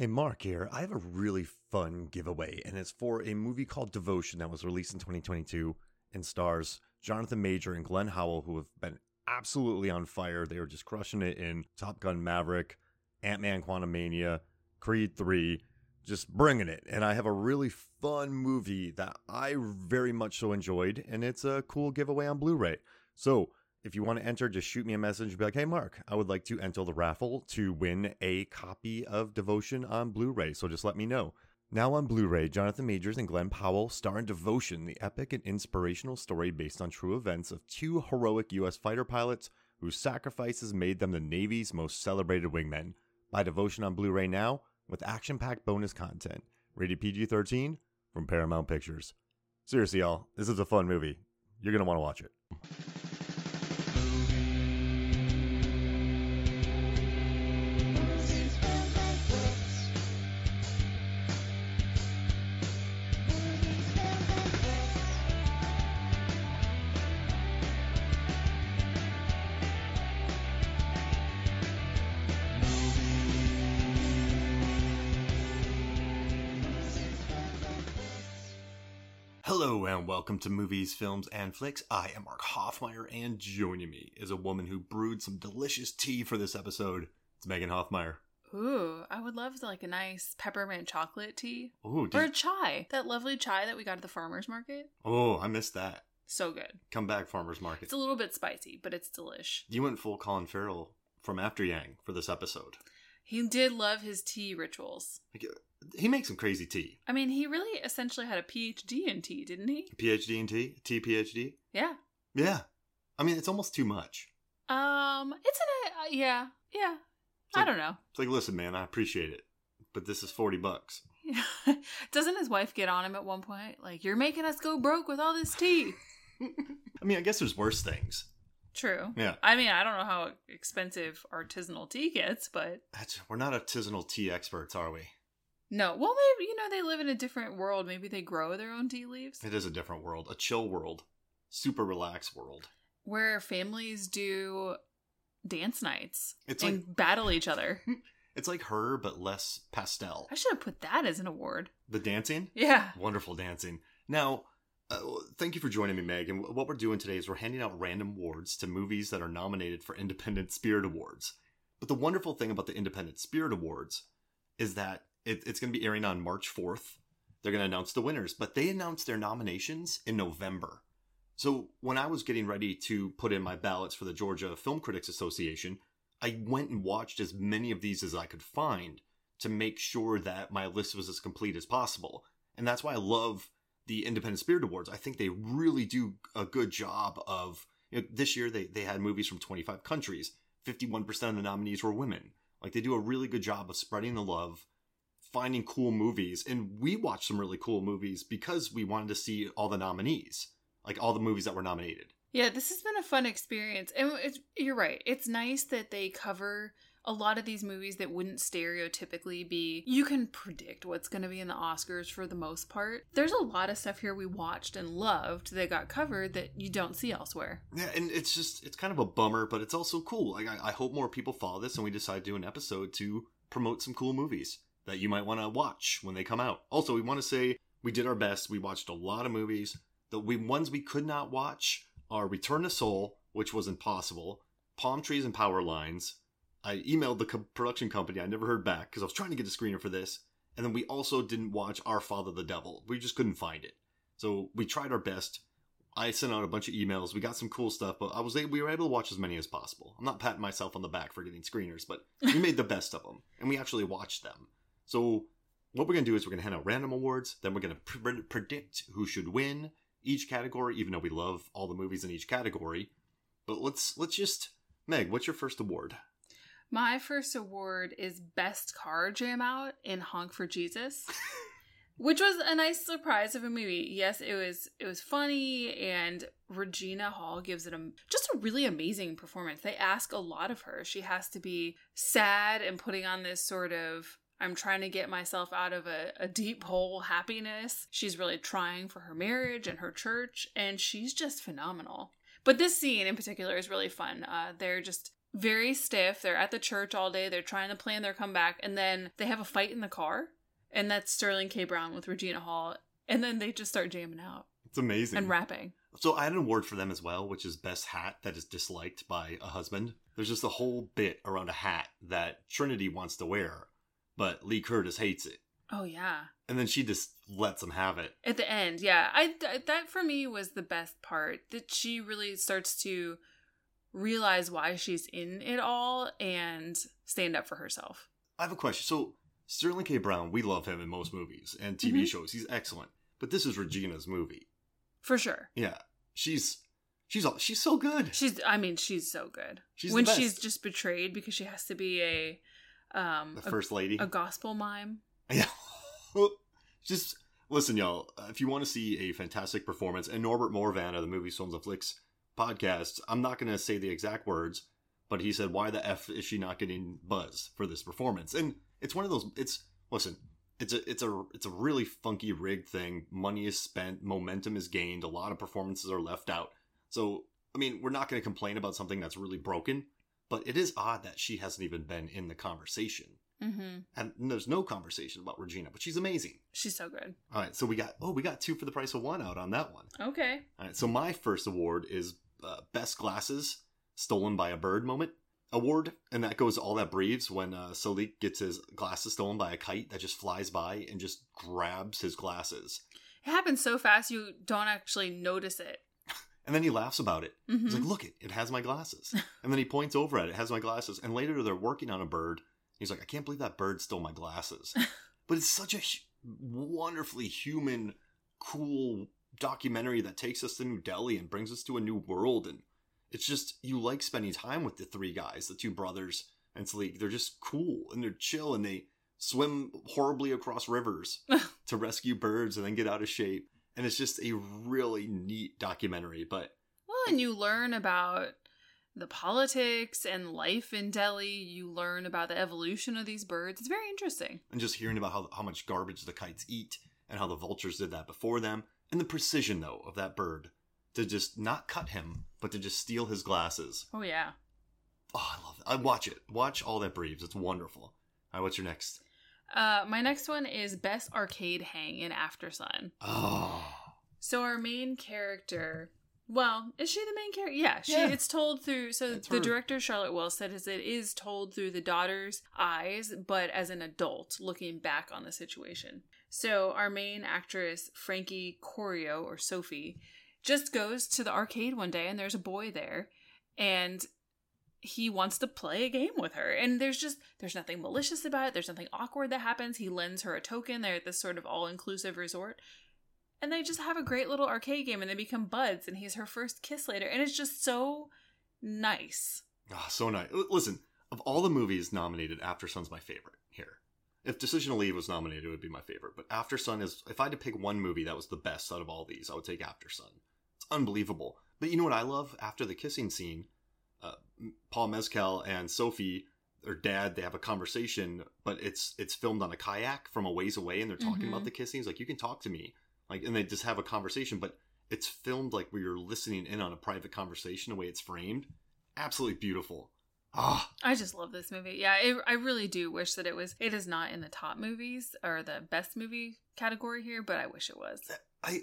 Hey, Mark here. I have a really fun giveaway, and it's for a movie called Devotion that was released in 2022 and stars Jonathan Majors and Glen Powell, who have been absolutely on fire. They were just crushing it in Top Gun Maverick, Ant Man Quantumania, Creed 3, just bringing it. And I have a really fun movie that I very much so enjoyed, and it's a cool giveaway on Blu ray. So, if you want to enter, just shoot me a message and be like, hey, Mark, I would like to enter the raffle to win a copy of Devotion on Blu ray. So just let me know. Now on Blu ray, Jonathan Majors and Glen Powell star in Devotion, the epic and inspirational story based on true events of two heroic U.S. fighter pilots whose sacrifices made them the Navy's most celebrated wingmen. Buy Devotion on Blu ray now with action packed bonus content. Rated PG 13 from Paramount Pictures. Seriously, y'all, this is a fun movie. You're going to want to watch it. Hello and welcome to Movies, Films, and Flicks. I am Mark Hoffmeyer, and joining me is a woman who brewed some delicious tea for this episode. It's Megan Hoffmeyer. Ooh, I would love like a nice peppermint chocolate tea Ooh, or a chai. That lovely chai that we got at the farmers market. oh, I missed that. So good. Come back, farmers market. It's a little bit spicy, but it's delish. You went full Colin Farrell from After Yang for this episode. He did love his tea rituals. Like, He makes some crazy tea. I mean, he really essentially had a PhD in tea, didn't he? PhD in tea, tea PhD. Yeah. Yeah, I mean it's almost too much. Um, it's an uh, yeah, yeah. I like- don't know. It's like, listen, man, I appreciate it, but this is forty bucks. Doesn't his wife get on him at one point? Like, you're making us go broke with all this tea. I mean, I guess there's worse things. True. Yeah, I mean, I don't know how expensive artisanal tea gets, but That's, we're not artisanal tea experts, are we? No. Well, maybe you know they live in a different world. Maybe they grow their own tea leaves, It is a different world, a chill world, super relaxed world. where families do dance nights It's and like battle each other. it's like her, but less pastel. I should have put that as an award. The dancing, Yeah. wonderful dancing. Now, uh, thank you for joining me, Meg. And what we're doing today is we're handing out random awards to movies that are nominated for Independent Spirit Awards. But the wonderful thing about the Independent Spirit Awards is that it, it's going to be airing on March 4th. They're going to announce the winners, but they announced their nominations in November. So when I was getting ready to put in my ballots for the Georgia Film Critics Association, I went and watched as many of these as I could find to make sure that my list was as complete as possible. And that's why I love the Independent Spirit Awards. I think they really do a good job of. You know, this year they they had movies from 25 countries. 51% of the nominees were women. Like they do a really good job of spreading the love, finding cool movies, and we watched some really cool movies because we wanted to see all the nominees, like all the movies that were nominated. Yeah, this has been a fun experience. And it's, you're right. It's nice that they cover a lot of these movies that wouldn't stereotypically be. You can predict what's going to be in the Oscars for the most part. There's a lot of stuff here we watched and loved that got covered that you don't see elsewhere. Yeah, and it's just it's kind of a bummer, but it's also cool. Like I, I hope more people follow this, and we decide to do an episode to promote some cool movies that you might want to watch when they come out. Also, we want to say we did our best. We watched a lot of movies. The we ones we could not watch are Return to Soul, which was impossible, Palm Trees and Power Lines. I emailed the co- production company. I never heard back because I was trying to get a screener for this. And then we also didn't watch Our Father the Devil. We just couldn't find it. So we tried our best. I sent out a bunch of emails. We got some cool stuff, but I was able, we were able to watch as many as possible. I'm not patting myself on the back for getting screeners, but we made the best of them, and we actually watched them. So what we're gonna do is we're gonna hand out random awards. Then we're gonna pre- predict who should win each category, even though we love all the movies in each category. But let's let's just Meg, what's your first award? My first award is Best Car Jam Out in Honk for Jesus. Which was a nice surprise of a movie. Yes, it was it was funny and Regina Hall gives it a just a really amazing performance. They ask a lot of her. She has to be sad and putting on this sort of I'm trying to get myself out of a, a deep hole happiness. She's really trying for her marriage and her church, and she's just phenomenal. But this scene in particular is really fun. Uh, they're just very stiff. They're at the church all day. They're trying to plan their comeback, and then they have a fight in the car, and that's Sterling K. Brown with Regina Hall, and then they just start jamming out It's amazing. and rapping. So I had an award for them as well, which is best hat that is disliked by a husband. There's just a whole bit around a hat that Trinity wants to wear, but Lee Curtis hates it. Oh yeah. And then she just lets him have it. At the end, yeah. I th- that for me was the best part that she really starts to realize why she's in it all and stand up for herself. I have a question. So Sterling K. Brown, we love him in most movies and TV Mhm. shows. He's excellent. But this is Regina's movie. For sure. Yeah. She's she's all, she's so good. She's I mean, she's so good. She's when she's just betrayed because she has to be a um The a, first lady. a gospel mime. Yeah. Just listen, y'all. If you want to see a fantastic performance, and Norbert Morvan of the movie Films, and Flicks podcast, I'm not going to say the exact words, but he said, "Why the f is she not getting buzz for this performance?" And it's one of those. It's listen. It's a it's a it's a really funky rigged thing. Money is spent, momentum is gained. A lot of performances are left out. So I mean, we're not going to complain about something that's really broken, but it is odd that she hasn't even been in the conversation. Mm-hmm. And there's no conversation about Regina, but she's amazing. She's so good. All right, so we got oh we got two for the price of one out on that one. Okay. All right, so my first award is uh, best glasses stolen by a bird moment award, and that goes all that breathes when uh, Salik gets his glasses stolen by a kite that just flies by and just grabs his glasses, It happens so fast you don't actually notice it. And then he laughs about it. He's Mhm. like, "Look, it it has my glasses," and then he points over at it, it has my glasses, and later they're working on a bird. He's like, "I can't believe that bird stole my glasses," but it's such a wonderfully human, cool documentary that takes us to New Delhi and brings us to a new world, and it's just you like spending time with the three guys, the two brothers, and like they're just cool and they're chill and they swim horribly across rivers to rescue birds and then get out of shape. And it's just a really neat documentary, but Well, and you learn about the politics and life in Delhi. You learn about the evolution of these birds. It's very interesting. and just hearing about how, how much garbage the kites eat and how the vultures did that before them and the precision though of that bird to just not cut him but to just steal his glasses Oh yeah. oh i love it i watch it watch all that breathes it's wonderful all right what's your next Uh, my next one is best arcade hang in After Sun. oh So our main character, well, is she the main character? Yeah, she. Yeah. It's told through. So the her. director Charlotte Wells said is it is told through the daughter's eyes, but as an adult looking back on the situation. So our main actress Frankie Corio or Sophie just goes to the arcade one day and there's a boy there, and he wants to play a game with her and there's just there's nothing malicious about it there's nothing awkward that happens he lends her a token they're at this sort of all-inclusive resort and they just have a great little arcade game and they become buds and he's her first kiss later and it's just so nice Ah, so nice. Listen, of all the movies nominated, After Sun's my favorite here. If Decision to Leave was nominated, it would be my favorite. But After Sun is, if I had to pick one movie that was the best out of all these, I would take After Sun. It's unbelievable. But you know what I love? After the kissing scene, Paul Mescal and Sophie, their dad, they have a conversation, but it's it's filmed on a kayak from a ways away, and they're talking Mhm. about the kissing. He's like, "You can talk to me," like, and they just have a conversation, but it's filmed like we are listening in on a private conversation. The way it's framed, absolutely beautiful. Ah, i just love this movie yeah it, i really do wish that it was it is not in the top movies or the best movie category here but i wish it was I,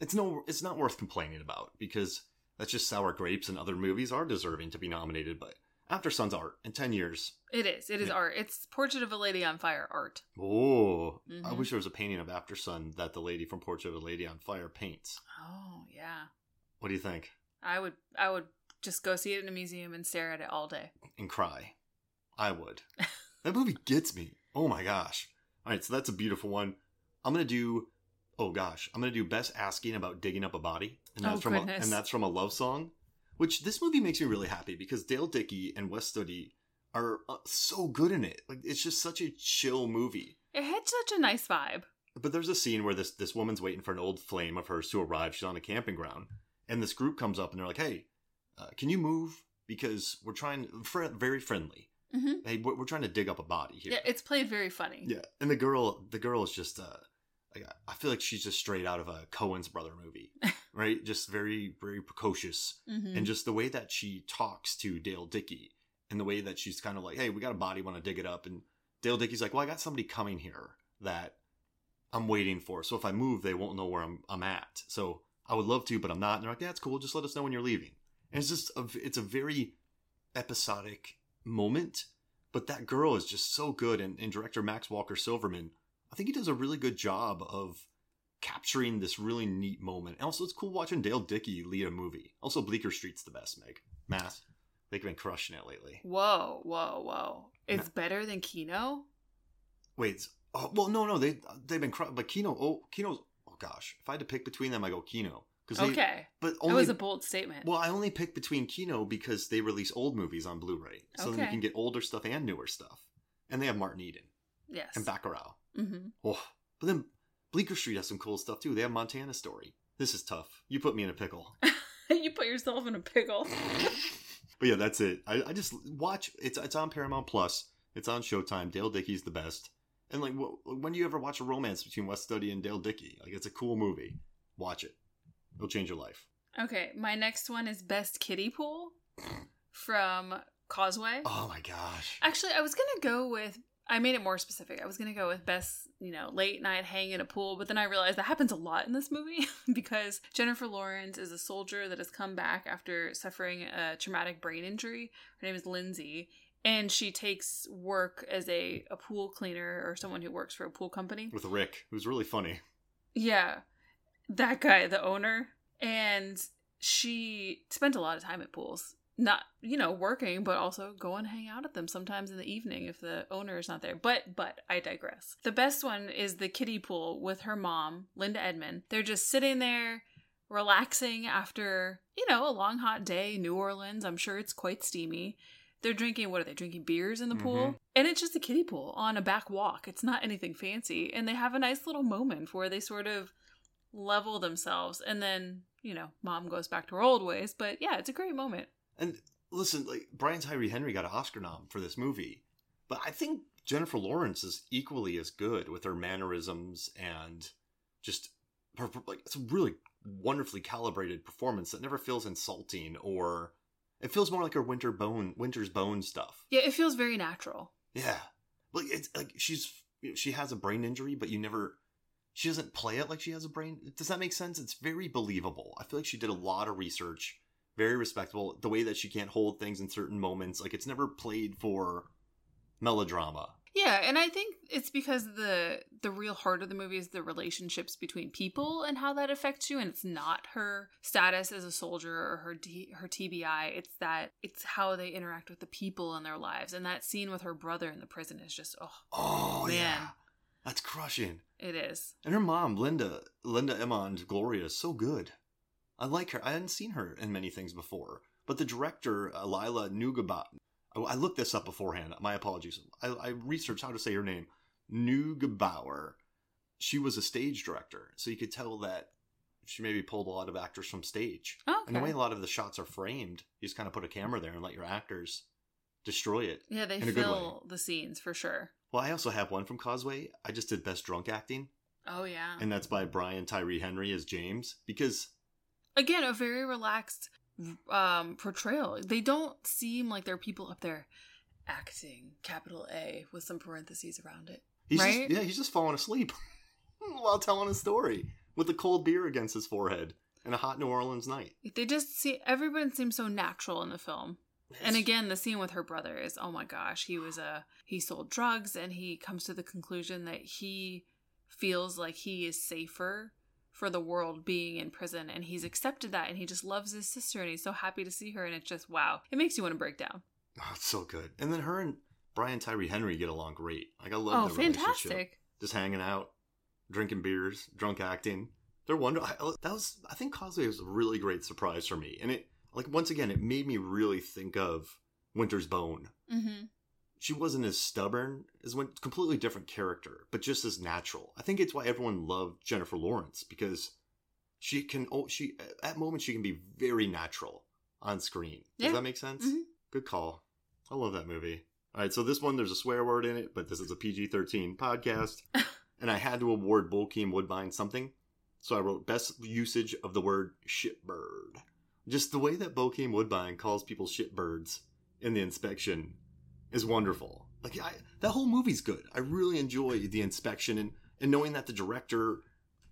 it's no, it's not worth complaining about because that's just sour grapes, and other movies are deserving to be nominated. But After Sun's art in ten years, it is it is Yeah. art it's portrait of a lady on fire art oh, I Mhm. wish there was a painting of After Sun that the lady from Portrait of a Lady on Fire paints. oh yeah What do you think? i would i would just go see it in a museum and stare at it all day And cry. I would. that movie gets me. Oh my gosh. All right, so that's a beautiful one. I'm gonna do. Oh gosh, I'm gonna do best asking about digging up a body, and that's Oh, from a, and that's from a love song, which this movie makes me really happy because Dale Dickey and Wes Studi are uh, so good in it. Like it's just such a chill movie. it had such a nice vibe But there's a scene where this this woman's waiting for an old flame of hers to arrive. She's on a camping ground, and this group comes up and they're like, "Hey, uh, can you move? Because we're trying fr- very friendly. hmm Hey, we're, we're trying to dig up a body here." yeah it's played very funny Yeah, and the girl, the girl is just, uh, like, I feel like she's just straight out of a Coen's brother movie, right? just very, very precocious, Mhm. and just the way that she talks to Dale Dickey and the way that she's kind of like, "Hey, we got a body, want to dig it up," and Dale Dickey's like, "Well, I got somebody coming here that I'm waiting for. So if I move, they won't know where I'm I'm at. So I would love to, but I'm not." And they're like, "That's cool. Just let us know when you're leaving." And it's just a, it's a very episodic moment, but that girl is just so good, and, and director Max Walker Silverman, I think he does a really good job of capturing this really neat moment. And also, it's cool watching Dale Dickey lead a movie. Also, Bleecker Street's the best, Meg. Math. They've been crushing it lately. Whoa, whoa, whoa! It's better than Kino. Wait, oh, well, no, no, they they've been crushing, but Kino, oh, Kino's, oh gosh, if I had to pick between them, I go Kino. Cause okay, but only, that was a bold statement. Well, I only pick between Kino because they release old movies on Blu-ray, so okay. then you can get older stuff and newer stuff, and they have Martin Eden, yes, and Bacurau. Mm-hmm. Oh, but then Bleecker Street has some cool stuff too. They have Montana Story. This is tough. You put me in a pickle. you put yourself in a pickle. but yeah, that's it. I, I, just watch. It's it's on Paramount Plus. It's on Showtime. Dale Dickey's the best. And like, when do you ever watch a romance between Wes Studi and Dale Dickey? Like, it's a cool movie. Watch it. It'll change your life. Okay, my next one is Best Kiddie Pool from Causeway. Oh my gosh. Actually, I was gonna go with I made it more specific. I was gonna go with best, you know, late night hang in a pool, but then I realized that happens a lot in this movie because Jennifer Lawrence is a soldier that has come back after suffering a traumatic brain injury. Her name is Lindsay, and she takes work as a, a pool cleaner or someone who works for a pool company. With Rick, who's really funny. Yeah. That guy, the owner. And she spent a lot of time at pools not you know working but also go and hang out at them sometimes in the evening if the owner is not there. But but i digress. The best one is the kiddie pool with her mom Linda Emond. They're just sitting there relaxing after you know a long hot day new orleans. I'm sure it's quite steamy. They're drinking what are they drinking beers in the mm-hmm. pool and it's just a kiddie pool on a back walk. It's not anything fancy. And they have a nice little moment where they sort of level themselves. And then you know mom goes back to her old ways. But yeah it's a great moment and listen, like Brian Tyree Henry got an Oscar nom for this movie, but I think Jennifer Lawrence is equally as good with her mannerisms and just her like it's a really wonderfully calibrated performance that never feels insulting or it feels more like her winter bone winter's bone stuff. Yeah, it feels very natural. Yeah. Like it's like she's she has a brain injury, but you never she doesn't play it like she has a brain. Does that make sense? It's very believable. I feel like she did a lot of research very respectable. The way that she can't hold things in certain moments, like it's never played for melodrama. Yeah, and I think it's because the the real heart of the movie is the relationships between people and how that affects you, and it's not her status as a soldier or her D, her TBI. It's that it's how they interact with the people in their lives, and that scene with her brother in the prison is just oh oh man, yeah. that's crushing. It is, and her mom Linda Linda Emond Gloria is so good. I like her. I hadn't seen her in many things before, but the director, uh, Lila Neugebauer, I looked this up beforehand. My apologies. I, I researched how to say her name. Neugebauer. She was a stage director, so you could tell that she maybe pulled a lot of actors from stage. Okay. And the way a lot of the shots are framed, you just kind of put a camera there and let your actors destroy it. Yeah, they fill the scenes for sure. Well, I also have one from Causeway. I just did best drunk acting. Oh yeah. And that's by Brian Tyree Henry as James because again a very relaxed um portrayal. They don't seem like they're people up there acting capital a with some parentheses around it he's right? just, yeah he's just falling asleep while telling a story with a cold beer against his forehead and a hot new orleans night. They just see everyone seems so natural in the film. And again the scene with her brother is oh my gosh he was a he sold drugs and he comes to the conclusion that he feels like he is safer for the world being in prison and he's accepted that and he just loves his sister and he's so happy to see her and it's just wow. It makes you want to break down. Oh it's so good. And then her and brian tyree henry get along great. Like i love oh fantastic. Just hanging out drinking beers drunk acting. They're wonderful that was i think causeway was a really great surprise for me. And it like once again it made me really think of winter's bone. Mm-hmm she wasn't as stubborn as one completely different character, but just as natural. I think it's why everyone loved Jennifer Lawrence because she can oh she at moments she can be very natural on screen. Does yeah. that make sense? Mm-hmm. Good call. I love that movie. All right, so this one there's a swear word in it, but this is a PG-13 podcast, and I had to award Bokeem Woodbine something, so I wrote best usage of the word shitbird. Just the way that Bokeem Woodbine calls people shitbirds in the inspection is wonderful. Like I, that whole movie's good. I really enjoy the inspection and and knowing that the director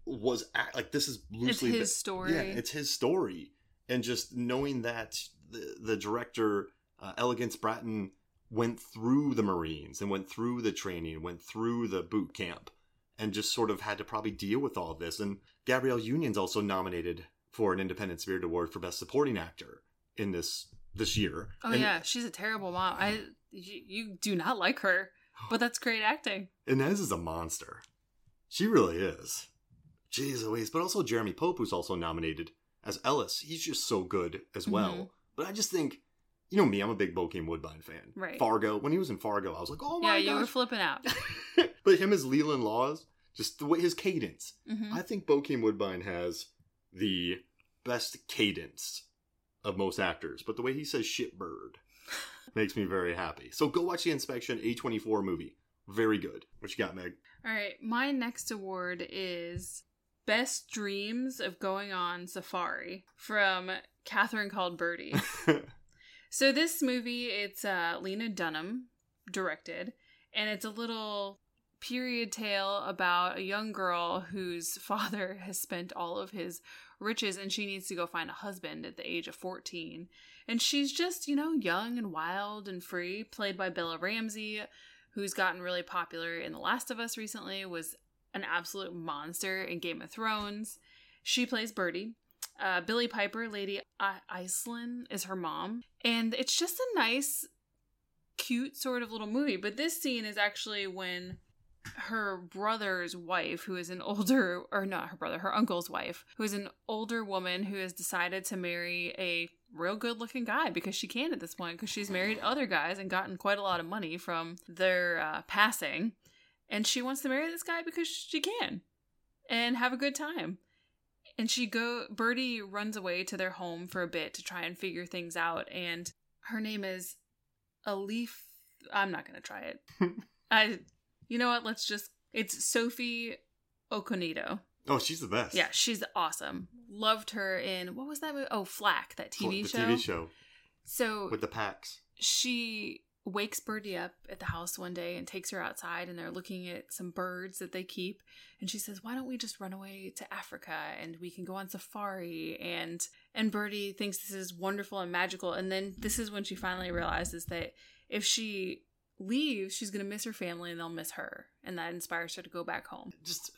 was like this is It's loosely his story. yeah, it's his story, and just knowing that the the director uh, Elegance Bratton went through the Marines and went through the training, went through the boot camp, and just sort of had to probably deal with all of this. And Gabrielle Union's also nominated for an Independent Spirit Award for Best Supporting Actor in this this year. oh And yeah, she's a terrible mom. I you, you do not like her, but that's great acting. Inez is a monster. She really is. Jeez Louise. But also Jeremy Pope, who's also nominated as Ellis. He's just so good as well. Mhm. But I just think, you know me, I'm a big Bokeem Woodbine fan. Right. Fargo. When he was in Fargo, I was like, oh my god. yeah, my you were flipping out. but him as Leland Laws, just the way his cadence. hmm I think Bokeem Woodbine has the best cadence of most actors. But the way he says shitbird makes me very happy. So go watch the Inspection A24 movie. Very good. What you got, Meg? All right, my next award is Best Dreams of Going on Safari from Catherine Called Birdy. so this movie, it's uh, Lena Dunham directed, and it's a little period tale about a young girl whose father has spent all of his riches and she needs to go find a husband at the age of 14. And she's just, you know, young and wild and free, played by Bella Ramsey, who's gotten really popular in The Last of Us recently, was an absolute monster in Game of Thrones. She plays Birdy. Uh, Billie Piper, Lady I- Aislinn, is her mom. And it's just a nice, cute sort of little movie. But this scene is actually when her brother's wife, who is an older, or not her brother, her uncle's wife, who is an older woman who has decided to marry a real good looking guy because she can at this point because she's married other guys and gotten quite a lot of money from their uh, passing. And she wants to marry this guy because she can and have a good time. And she go Birdy runs away to their home for a bit to try and figure things out. And her name is Alif. I'm not gonna try it. I, you know what? Let's just. It's Sophie Okonedo. Oh, she's the best. Yeah, she's awesome. Loved her in what was that movie? Oh, Flack, that TV the show. TV show So with the packs. she wakes Birdy up at the house one day and takes her outside and they're looking at some birds that they keep and she says why don't we just run away to Africa and we can go on safari and and Birdy thinks this is wonderful and magical and then this is when she finally realizes that if she leaves she's going to miss her family and they'll miss her and that inspires her to go back home. Just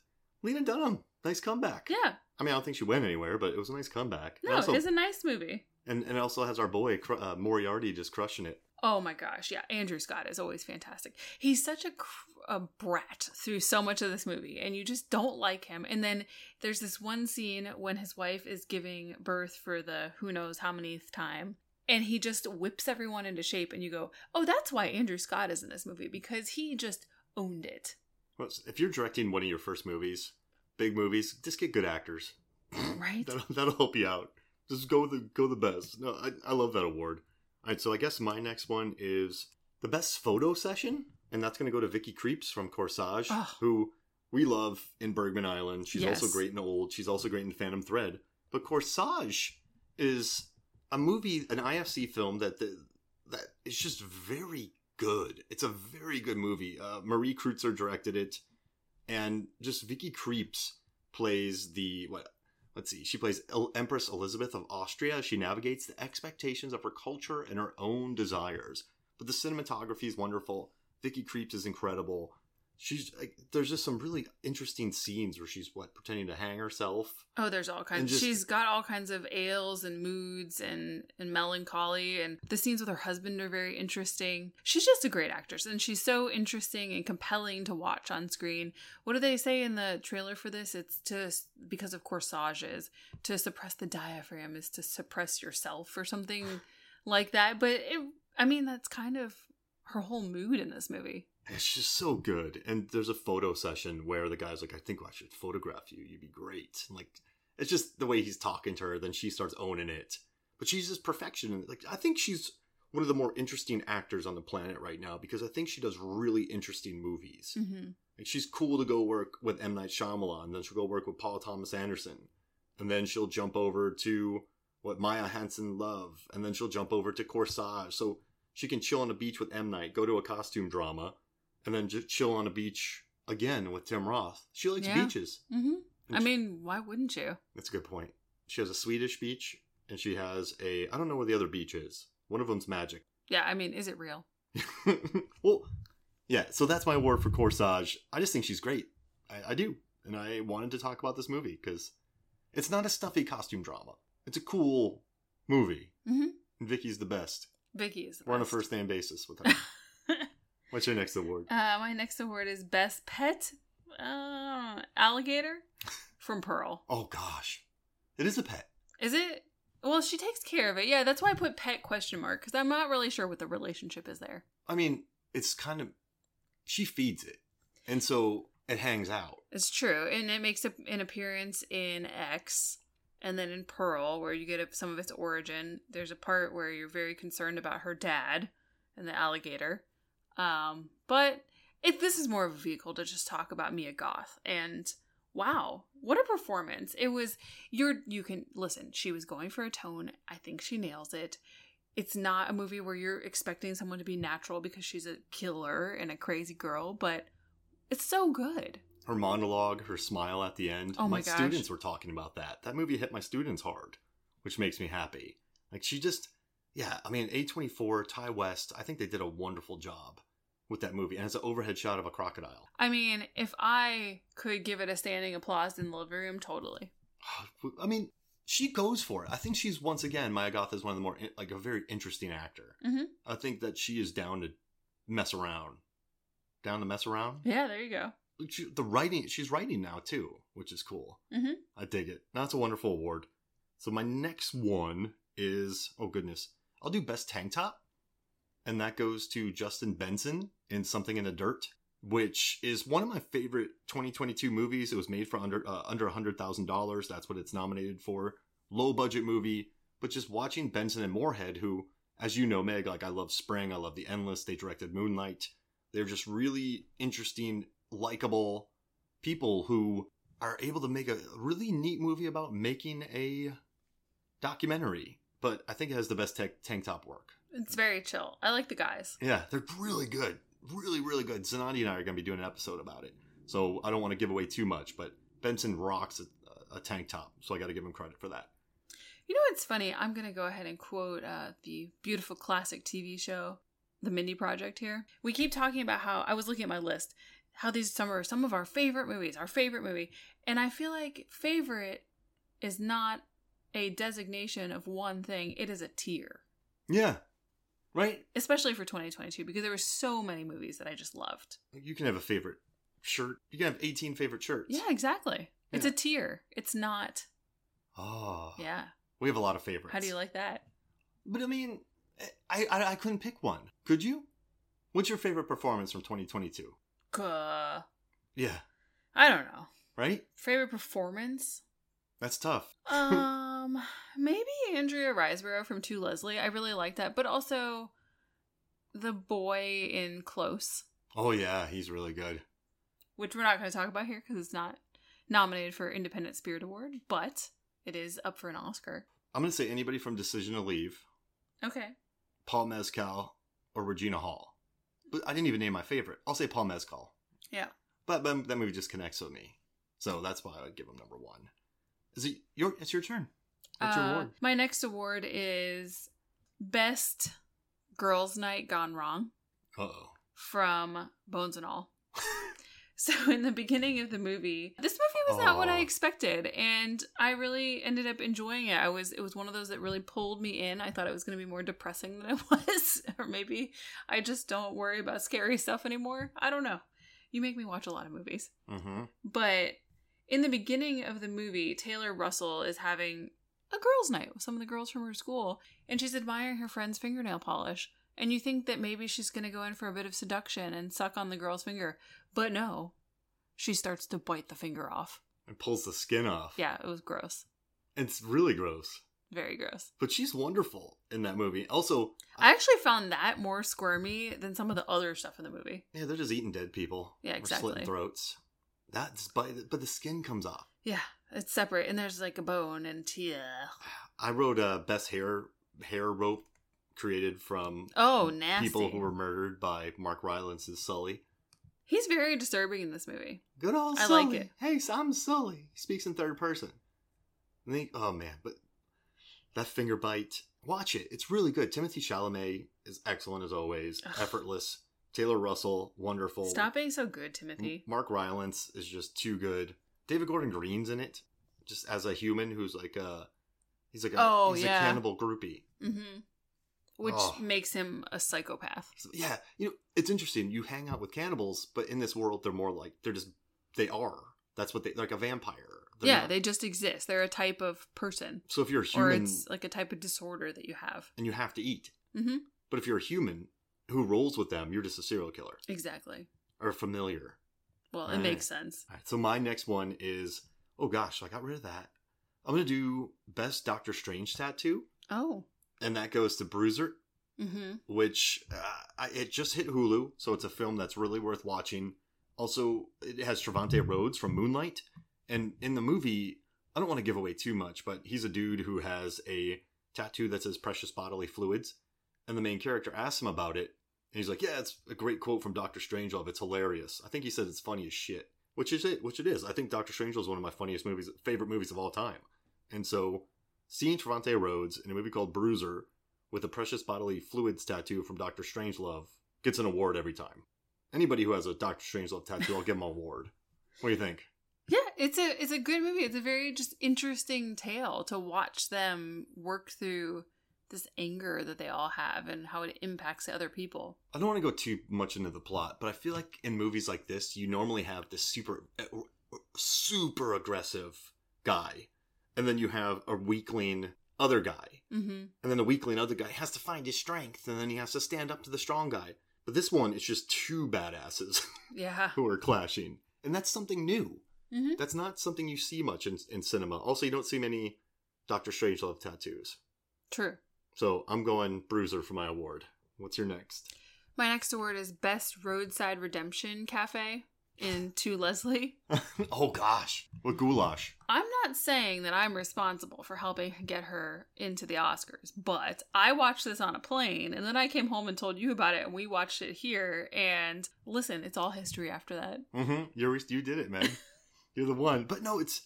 Lena Dunham, nice comeback. Yeah, I mean, I don't think she went anywhere, but it was a nice comeback. No, also, it's a nice movie. and, and it also has our boy uh, Moriarty just crushing it. Oh my gosh, yeah, Andrew Scott is always fantastic. He's such a, cr- a brat through so much of this movie, and you just don't like him. And then there's this one scene when his wife is giving birth for the who knows how many time, and he just whips everyone into shape, and you go, "Oh, that's why Andrew Scott is in this movie because he just owned it." Well, If you're directing one of your first movies, big movies, just get good actors. Right? That'll, that'll help you out. Just go the go the best. No, I, I love that award. All right, so I guess my next one is the best photo session, and that's going to go to Vicky Krieps from Corsage, Oh. who we love in Bergman Island. She's also great in Old. She's also great in Phantom Thread. But Corsage is a movie, an IFC film that the, that is just very good. It's a very good movie. Uh, Marie Kreutzer directed it, and just Vicky Krieps plays the what let's see she plays empress elizabeth of austria. She navigates the expectations of her culture and her own desires. But the cinematography is wonderful. Vicky Krieps is incredible she's like there's just some really interesting scenes where she's what pretending to hang herself Oh, there's all kinds. Just- She's got all kinds of ails and moods and and melancholy, and the scenes with her husband are very interesting. She's just a great actress, and she's so interesting and compelling to watch on screen. What do they say in the trailer for this? It's to because of corsages to suppress the diaphragm is to suppress yourself or something like that. But it, I mean, that's kind of her whole mood in this movie. It's just so good. And there's a photo session where the guy's like i think i should photograph you. You'd be great. And like it's just the way he's talking to her then she starts owning it. But she's just perfection. Like i think she's one of the more interesting actors on the planet right now because i think she does really interesting movies. Hmm like she's cool to go work with m. Night Shyamalan, then she'll go work with paul thomas anderson and then she'll jump over to what Mia Hansen-Løve and then she'll jump over to corsage. So She can chill on the beach with M. Night, go to a costume drama, and then just chill on a beach again with Tim Roth. She likes Yeah. beaches. hmm I she- mean, why wouldn't you? that's a good point. She has a Swedish beach, and she has a I don't know where the other beach is. One of them's magic. Yeah, I mean, is it real? well, yeah. So that's my award for Corsage. I just think she's great. I, I do, and I wanted to talk about this movie because it's not a stuffy costume drama. It's a cool movie, Mm-hmm. Vicky's the best. Vicky is. The We're on a first name basis with her. What's your next award? Uh, my next award is Best Pet uh, Alligator from Pearl. Oh gosh, it is a pet. Is it? Well, she takes care of it. Yeah, that's why I put pet question mark because I'm not really sure what the relationship is there. I mean, it's kind of she feeds it, and so it hangs out. It's true, and it makes a, an appearance in X, and then in Pearl, where you get some of its origin. There's a part where you're very concerned about her dad and the alligator. Um, but if this is more of a vehicle to just talk about Mia Goth, and wow, what a performance! It was. You're you can listen. She was going for a tone. I think she nails it. It's not a movie where you're expecting someone to be natural because she's a killer and a crazy girl, but it's so good. Her monologue, her smile at the end. Oh my gosh. students were talking about that. That movie hit my students hard, which makes me happy. Like she just, yeah. I mean, A twenty four, Ti West. I think they did a wonderful job with that movie, and it's an overhead shot of a crocodile. I mean, if I could give it a standing applause in the living room, totally. I mean, she goes for it. I think she's once again Mia Goth is one of the more like a very interesting actor. Mhm. I think that she is down to mess around, down to mess around. Yeah, there you go. She, the writing, she's writing now too, which is cool. Mhm. I dig it. That's a wonderful award. So my next one is oh goodness, I'll do best tank top, and that goes to Justin Benson in Something in the Dirt, which is one of my favorite 2022 movies. It was made for under uh, under a hundred thousand dollars. That's what it's nominated for. Low budget movie, but just watching Benson and Moorhead, who, as you know, Meg, like I love Spring, I love The Endless. They directed Moonlight. They're just really interesting, likable people who are able to make a really neat movie about making a documentary. But I think it has the best tech tank top work. It's very chill. I like the guys. Yeah, they're really good. Really, really good. Zanati and I are going to be doing an episode about it. So I don't want to give away too much, but Benson rocks a, a tank top. So I got to give him credit for that. You know what's funny? I'm going to go ahead and quote uh, the beautiful classic TV show, The Mindy Project here. We keep talking about how, I was looking at my list, how these some are some of our favorite movies, our favorite movie. And I feel like favorite is not a designation of one thing, it is a tier. Yeah. Right? Especially for 2022, because there were so many movies that I just loved. You can have a favorite shirt. You can have 18 favorite shirts. Yeah, exactly. It's a tier. It's not. Oh. Yeah. We have a lot of favorites. How do you like that? But I mean, I, I I couldn't pick one. Could you? What's your favorite performance from 2022? Uh, Yeah, I don't know. right? Favorite performance? That's tough. Um, maybe Andrea Riseborough from To Leslie. I really like that, but also the boy in Close, Oh yeah, he's really good. which we're not going to talk about here because it's not nominated for Independent Spirit Award, but it is up for an Oscar. I'm gonna say anybody from Decision to Leave, Okay. Paul Mescal or Regina Hall. But I didn't even name my favorite. I'll say Paul Mescal. Yeah. But, but that movie just connects with me, so that's why I'd give him number one. Is it your? It's your turn. What's your Uh, award? My next award is Best Girls Night Gone Wrong oh. from Bones and All. So in the beginning of the movie, this movie was not what I expected, and I really ended up enjoying it. I was it was one of those that really pulled me in. I thought it was going to be more depressing than it was, or maybe I just don't worry about scary stuff anymore. I don't know. You make me watch a lot of movies, Mm-hmm. but in the beginning of the movie, Taylor Russell is having a girls' night with some of the girls from her school, and she's admiring her friend's fingernail polish. And you think that maybe she's going to go in for a bit of seduction and suck on the girl's finger. But no, she starts to bite the finger off. And pulls the skin off. Yeah, it was gross. It's really gross. Very gross. But she's wonderful in that movie. Also, I actually found that more squirmy than some of the other stuff in the movie. yeah, they're just eating dead people. Yeah, Or exactly. slitting throats. That's but but the skin comes off. Yeah, it's separate, and there's like a bone, and yeah. I wrote uh, best hair hair rope created from Oh, nasty. people who were murdered by Mark Rylance's Sully. He's very disturbing in this movie. Good old I Sully. like it. Hey, I'm Sully. He speaks in third person. And they, oh man, but that finger bite. Watch it. It's really good. Timothée Chalamet is excellent as always. Ugh. Effortless. Taylor Russell, wonderful. Stop being so good, Timothy. Mark Rylance is just too good. David Gordon Green's in it, just as a human who's like a, he's like a, Oh, he's yeah. a cannibal groupie. hmm Which Oh. makes him a psychopath. So, yeah, you know, it's interesting. You hang out with cannibals, but in this world, they're more like they're just they are. That's what they like a vampire. They're yeah, not- they just exist. They're a type of person, So if you're a or human it's like a type of disorder that you have. and you have to eat, hmm but if you're a human who rolls with them, you're just a serial killer Exactly. or familiar. Well, it Right. makes sense. All right, so my next one is oh gosh, I got rid of that. I'm gonna do best Doctor Strange tattoo, Oh. and that goes to Bruiser, hmm which uh, I, it just hit Hulu, so it's a film that's really worth watching. Also, it has Trevante Rhodes from Moonlight, and in the movie, I don't want to give away too much, but he's a dude who has a tattoo that says "precious bodily fluids," and the main character asks him about it, and he's like, "Yeah, it's a great quote from Doctor Strangelove. It's hilarious. I think he said it's funny as shit." Which is it? Which it is. I think Doctor Strangelove is one of my funniest movies, favorite movies of all time. And so, seeing Trevante Rhodes in a movie called Bruiser with a precious bodily fluids tattoo from Doctor Strangelove gets an award every time. Anybody who has a Doctor Strangelove tattoo, I'll give them an award. What do you think? Yeah, it's a it's a good movie. It's a very just interesting tale to watch them work through this anger that they all have and how it impacts other people. I don't want to go too much into the plot, but I feel like in movies like this, you normally have this super, uh, super aggressive guy, and then you have a weakling other guy, hmm and then the weakling other guy has to find his strength, and then he has to stand up to the strong guy. But this one, it's just two badasses Yeah. who are clashing, and that's something new. hmm That's not something you see much in, in cinema. Also, you don't see many Doctor Strangelove tattoos. True. So I'm going Bruiser for my award. What's your next? My next award is Best Roadside Redemption Cafe in To Leslie. oh gosh, what goulash? I'm not saying that I'm responsible for helping get her into the Oscars, but I watched this on a plane and then I came home and told you about it and we watched it here and listen, it's all history after that. Mm-hmm. You you did it, man. You're the one. But no, it's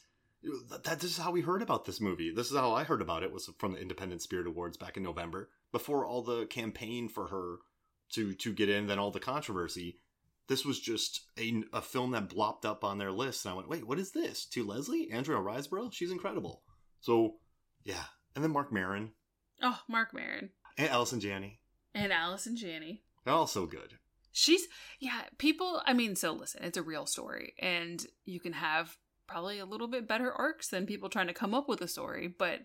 that. This is how we heard about this movie. This is how I heard about it. Was from the Independent Spirit Awards back in November, before all the campaign for her to to get in, then all the controversy. This was just a, a film that blopped up on their list, and I went, "Wait, what is this?" To Leslie Andrea Riseborough, she's incredible. So, yeah, and then Marc Maron Oh, Marc Maron and Allison Janney, and Allison Janney. they're all so good. She's yeah, people I mean, so listen, it's a real story and you can have probably a little bit better arcs than people trying to come up with a story, but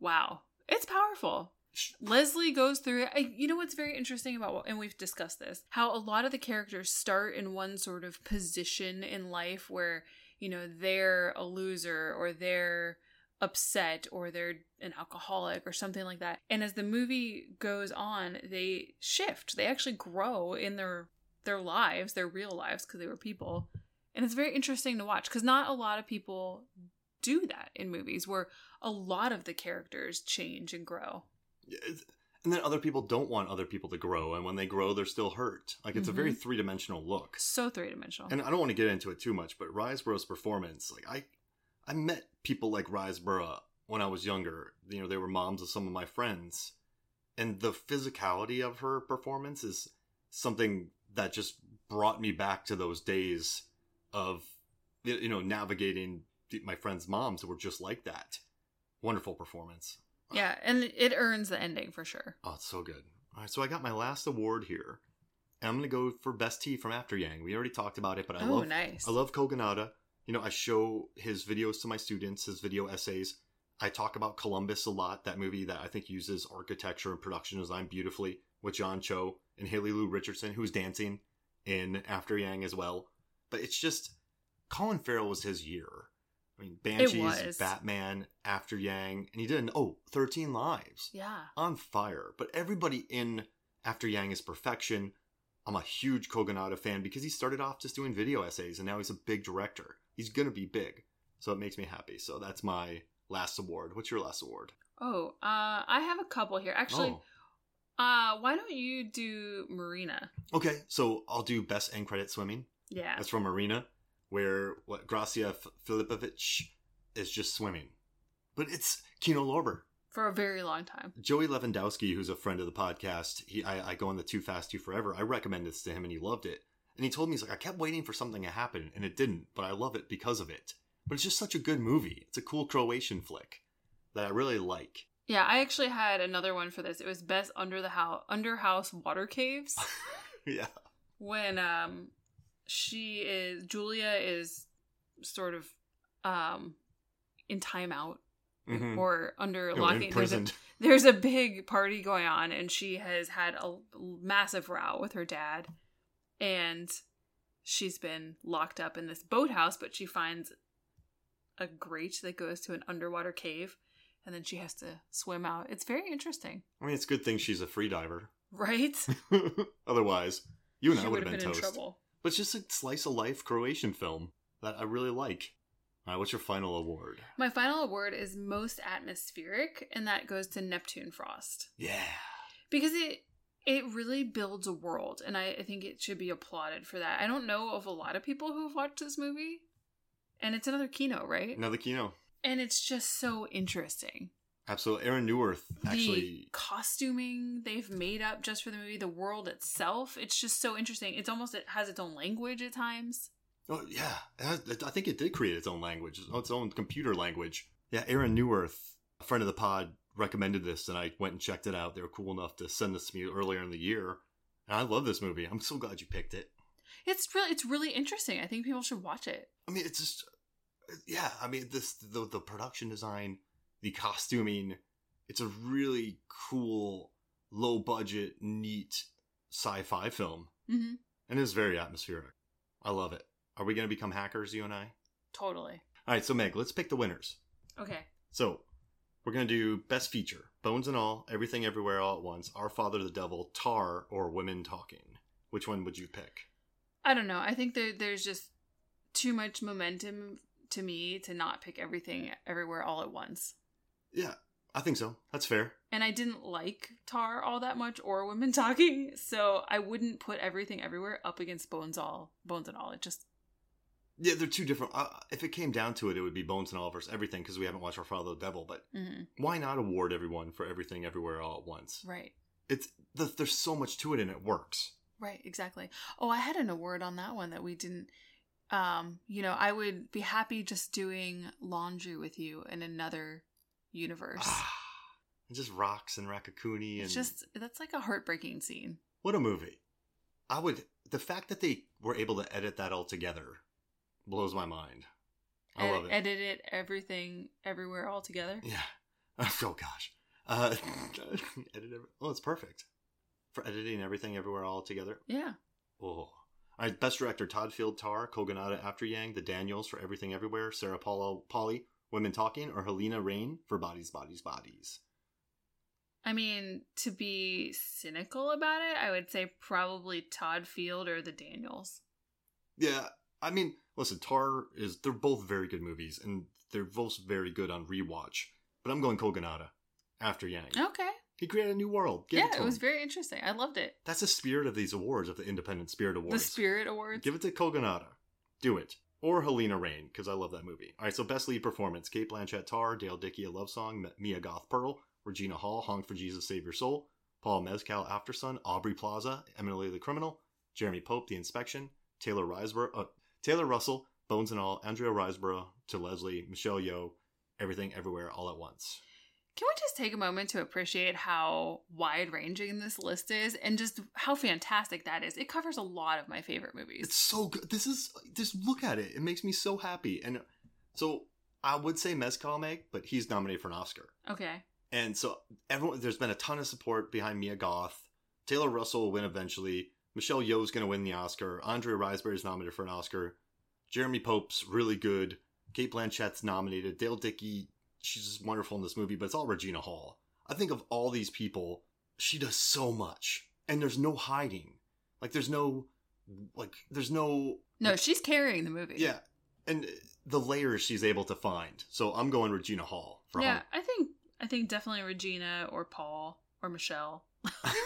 wow, it's powerful. Leslie goes through you know what's very interesting about and we've discussed this how a lot of the characters start in one sort of position in life where you know they're a loser or they're upset or they're an alcoholic or something like that. And as the movie goes on they shift. They actually grow in their their lives their real lives because they were people and it's very interesting to watch because not a lot of people do that in movies where a lot of the characters change and grow And then other people don't want other people to grow, and when they grow, they're still hurt. Like it's a very mm-hmm. three dimensional look. so three-dimensional And I don't want to get into it too much, but Riseborough's performance, like I, I met people like Riseborough when I was younger. You know, they were moms of some of my friends, and the physicality of her performance is something that just brought me back to those days of, you know, navigating my friends' moms were just like that. Wonderful performance. yeah and it earns the ending for sure Oh, it's so good. All right, so I got my last award here. And I'm to go for best tea from After Yang. We already talked about it, but I oh love nice I love Kogonada. You know, I show his videos to my students, his video essays. I talk about Columbus a lot, that movie that I think uses architecture and production design beautifully with John Cho and Haley Lu Richardson, who's dancing in After Yang as well. But it's just, Colin Farrell was his year. I mean, Banshees. Batman, After Yang, and he did an, oh, 13 Lives yeah on fire. But everybody in After Yang is perfection. I'm a huge Kogonada fan because he started off just doing video essays and now he's a big director. He's gonna be big. So it makes me happy. So that's my last award. What's your last award? oh uh i have a couple here actually oh, Uh, why don't you do Murina? Okay, so I'll do best end credit swimming. Yeah. That's from Arena, where what Gracia F- Filipović is just swimming, but it's Kino Lorber. For a very long time. Joey Lewandowski, who's a friend of the podcast, he I, I go on the Too Fast Too Forever. I recommended this to him, and he loved it. And he told me he's like, I kept waiting for something to happen, and it didn't, but I love it because of it. But it's just such a good movie. It's a cool Croatian flick that I really like. Yeah, I actually had another one for this. It was best under the house under house water caves. yeah, when um she is Julia is sort of um in timeout Mhm. or under You know, locking. There's a, there's a big party going on, and she has had a massive row with her dad, and she's been locked up in this boathouse. But she finds a grate that goes to an underwater cave, and then she has to swim out. It's very interesting, I mean, it's a good thing she's a free diver. right? Otherwise, you and she I would have been, in toast. trouble. But it's just a slice of life Croatian film that I really like. All right, what's your final award? My final award is most atmospheric, and that goes to Neptune Frost Yeah. because it it really builds a world, and I, I think it should be applauded for that. I don't know of a lot of people who have watched this movie, and it's another Kino, right? Another Kino. And it's just so interesting. Absolutely. Aaron Newirth the actually. costuming they've made up just for the movie, the world itself, it's just so interesting. It's almost it has its own language at times. Oh, yeah. Has- I think it did create its own language, its own computer language. Yeah, Aaron Newirth, a friend of the pod, recommended this, and I went and checked it out. They were cool enough to send this to me earlier in the year. And I love this movie. I'm so glad you picked it. It's really it's really interesting. I think people should watch it. I mean, it's just, yeah. I mean, this the the production design, the costuming. It's a really cool, low budget, neat sci-fi film, hmm and it's very atmospheric. I love it. Are we going to become hackers, you and I? Totally. All right, so Meg, let's pick the winners. Okay. So we're going to do best feature: Bones and All, Everything Everywhere All at Once, Our Father the Devil, Tar, or Women Talking. Which one would you pick? I don't know. I think there, there's just too much momentum to me to not pick everything everywhere all at once. Yeah, I think so. That's fair. And I didn't like Tar all that much or Women Talking, so I wouldn't put everything everywhere up against Bones all Bones and all. It just Yeah, they're two different. Uh, if it came down to it, it would be Bones and All versus everything because we haven't watched Our Father the Devil. But mhm, why not award everyone for everything everywhere all at once? right, It's the, there's so much to it and it works. right, exactly. Oh, I had an award on that one that we didn't. Um, you know, I would be happy just doing laundry with you in another universe. Ah, it just rocks and Raccacoonie and it's just that's like a heartbreaking scene. what a movie. I would the fact that they were able to edit that all together blows my mind. I Ed- love it. Edit it, everything, everywhere, all together. Yeah. Oh gosh. Uh, edit. Every- oh, it's perfect for editing everything everywhere all together. Yeah. Oh. All right, best director Todd Field Tar, Kogonada After Yang, The Daniels for Everything Everywhere, Sarah Paulo Polley, Women Talking, or Halina Reijn for Bodies, Bodies, Bodies. I mean, to be cynical about it, I would say probably Todd Field or the Daniels. Yeah, I mean, listen, Tar is they're both very good movies, and they're both very good on rewatch. But I'm going Kogonada After Yang. Okay. He created a new world. Give yeah, it it was him. very interesting. I loved it. That's the spirit of these awards, of the Independent Spirit Awards. The Spirit Awards. Give it to Kogonada. Do it. Or Halina Reijn, because I love that movie. All right, so best lead performance: Cate Blanchett, Tar, Dale Dickey, A Love Song, Mia Goth Pearl, Regina Hall, Honk for Jesus, Save Your Soul, Paul Mescal, After Sun, Aubrey Plaza, Emily the Criminal, Jeremy Pope, The Inspection, Taylor Riseborough, uh, Taylor Russell, Bones and All, Andrea Riseborough, to Leslie, Michelle Yeoh, Everything Everywhere All at Once. Can we just take a moment to appreciate how wide ranging this list is and just how fantastic that is? It covers a lot of my favorite movies. It's so good. This is just look at it. It makes me so happy. And so I would say Mescal Meg, but he's nominated for an Oscar. okay. And so everyone, there's been a ton of support behind Mia Goth. Taylor Russell will win eventually. Michelle Yeoh's going to win the Oscar. Andrea Riseborough is nominated for an Oscar. Jeremy Pope's really good. Cate Blanchett's nominated. Dale Dickey, she's just wonderful in this movie, but it's all Regina Hall. I think of all these people, she does so much, and there's no hiding. Like there's no, like there's no No, she's carrying the movie. yeah, and the layers she's able to find. So I'm going Regina Hall for Yeah. I think I think definitely Regina or Paul or Michelle.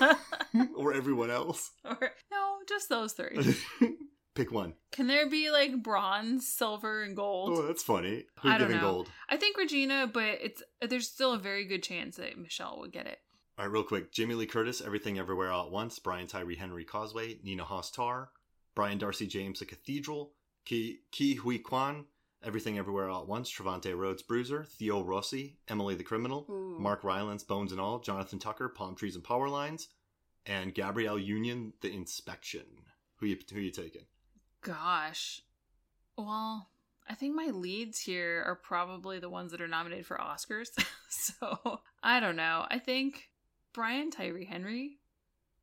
or everyone else. or no, just those three. Pick one. Can there be like bronze, silver, and gold? Oh, that's funny. Who I don't giving know. gold? I think Regina, but it's there's still a very good chance that Michelle would get it. All right, real quick. Jamie Lee Curtis, Everything Everywhere All at Once. Brian Tyree Henry Causeway. Nina Hoss Tar. Brian Darcy James The Cathedral. Ki, Ke Huy Quan, Everything Everywhere All at Once. Trevante Rhodes Bruiser. Theo Rossi, Emily the Criminal. Ooh. Mark Rylance, Bones and All. Jonathan Tucker, Palm Trees and Power Lines. And Gabrielle Union, The Inspection. Who you who you taking? Gosh. Well, I think my leads here are probably the ones that are nominated for Oscars. so I don't know. I think Brian Tyree Henry.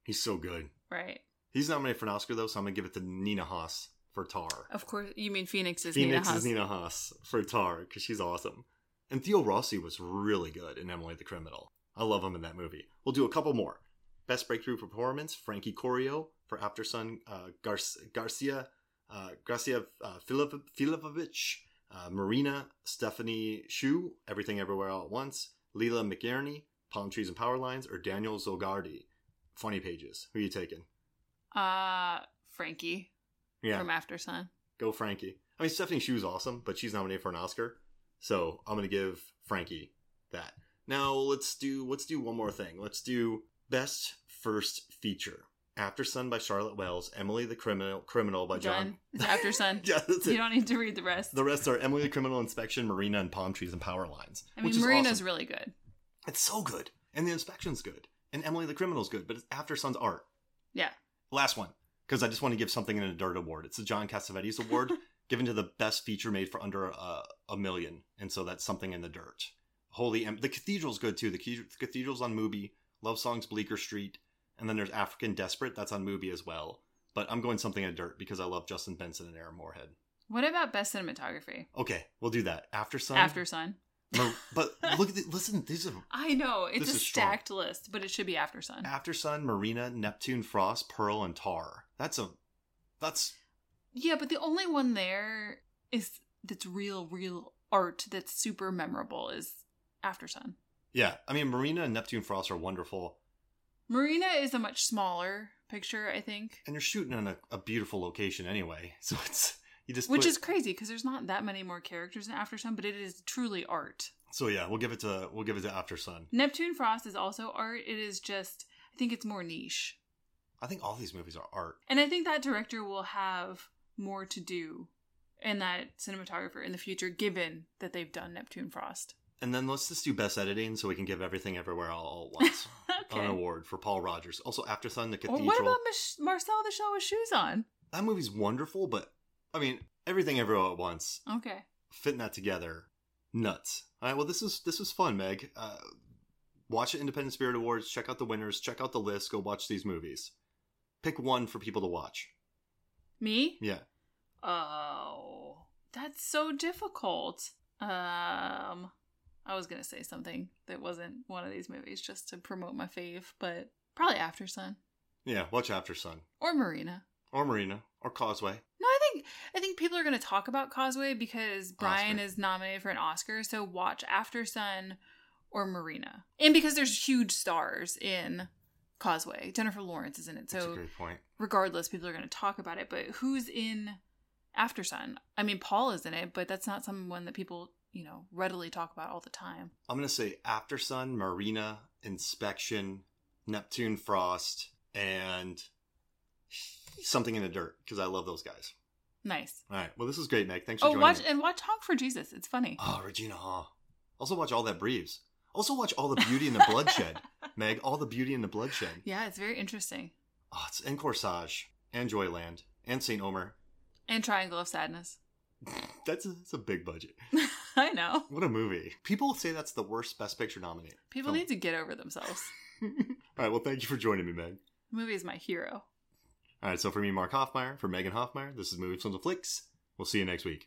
He's so good. Right. He's nominated for an Oscar though, so I'm gonna give it to Nina Hoss for Tar. Of course, you mean Phoenix is Phoenix Nina Hoss. is Nina Hoss for Tar because she's awesome. And Theo Rossi was really good in Emily the Criminal. I love him in that movie. We'll do a couple more. Best breakthrough performance: Frankie Corio for Aftersun, uh, Gar- Garcia, uh, Garcia uh, Filip- Filipović, uh, Murina Stephanie Hsu, Everything Everywhere All at Once, Leela McInerny, Palm Trees and Power Lines, or Daniel Zolghadri, Funny Pages. Who are you taking? Uh, Frankie Yeah, from Aftersun. go Frankie. I mean, Stephanie Hsu Hsu's awesome, but she's nominated for an Oscar, so I'm gonna give Frankie that. Now let's do let's do one more thing. Let's do best first feature. Aftersun by Charlotte Wells, Emily the Criminal Criminal by John. Done. Aftersun. yeah, that's You don't need to read the rest. The rest are Emily the Criminal Inspection, Murina, and Palm Trees and Power Lines. I which mean, is Murina's awesome. really good. It's so good, and the inspection's good, and Emily the Criminal's good, but it's Aftersun's art. Yeah. Last one, because I just want to give something in a dirt award. It's the John Cassavetes Award, given to the best feature made for under a, a million, and so that's something in the dirt. Holy, em- the Cathedral's good too. The Cathedral's on Mubi. Love songs, Bleecker Street, and then there's African Desperate. That's on Mubi as well. But I'm going something in dirt because I love Justin Benson and Aaron Moorhead. What about best cinematography? Okay, we'll do that. Aftersun. After Sun. Mar- but look at the, listen. These are I know it's a is strong. stacked list, but it should be Aftersun. After Sun, Murina, Neptune, Frost, Pearl, and Tar. That's a that's Yeah, but the only one there is that's real, real art that's super memorable is Aftersun. yeah. I mean, Murina and Neptune Frost are wonderful, Murina is a much smaller picture, I think, and you're shooting on a, a beautiful location anyway. So it's you just which put- is crazy because there's not that many more characters in Aftersun, but it is truly art. so yeah. We'll give it to we'll give it to Aftersun. Neptune Frost is also art. It is just, I think it's more niche. I think all these movies are art. And I think that director will have more to do and that cinematographer in the future, given that they've done Neptune Frost. And then let's just do best editing so we can give everything everywhere all, all at once. okay. An award for Paul Rogers. Also, Aftersun, The Cathedral. what about Mich- Marcel the Shell with shoes on? that movie's wonderful, but I mean, everything everywhere at once. Okay. fitting that together nuts all right well this is this was fun meg uh, watch the independent spirit awards check out the winners check out the list go watch these movies pick one for people to watch Me? yeah Oh, that's so difficult. Um, I was gonna say something that wasn't one of these movies just to promote my fave, but probably Aftersun yeah watch aftersun or Murina. or murina or causeway No, I think I think people are going to talk about Causeway because Brian Oscar. is nominated for an Oscar. So watch Aftersun or Murina, and because there's huge stars in Causeway. Jennifer Lawrence is in it, that's a so great point regardless, people are going to talk about it. But who's in Aftersun? I mean, Paul is in it, but that's not someone that people you know readily talk about all the time. i'm gonna say after sun murina inspection neptune frost and something in the dirt because i love those guys Nice. all right well this is great meg thanks for Oh, joining watch me and watch Honk for Jesus. It's funny. oh regina ha also watch all that breathes also watch all the beauty and the bloodshed meg all the beauty and the bloodshed Yeah, it's very interesting. Oh, it's in Corsage and Joyland and St. Omer. And Triangle of Sadness. That's a, that's a big budget. I know. What a movie. People say that's the worst Best Picture nominee. People film. need to get over themselves. All right, well, thank you for joining me, Meg. The movie is my hero. All right, so for me, Mark Hoffmeyer, for Megan Hoffmeyer, this is Movie Films and Flicks. We'll see you next week.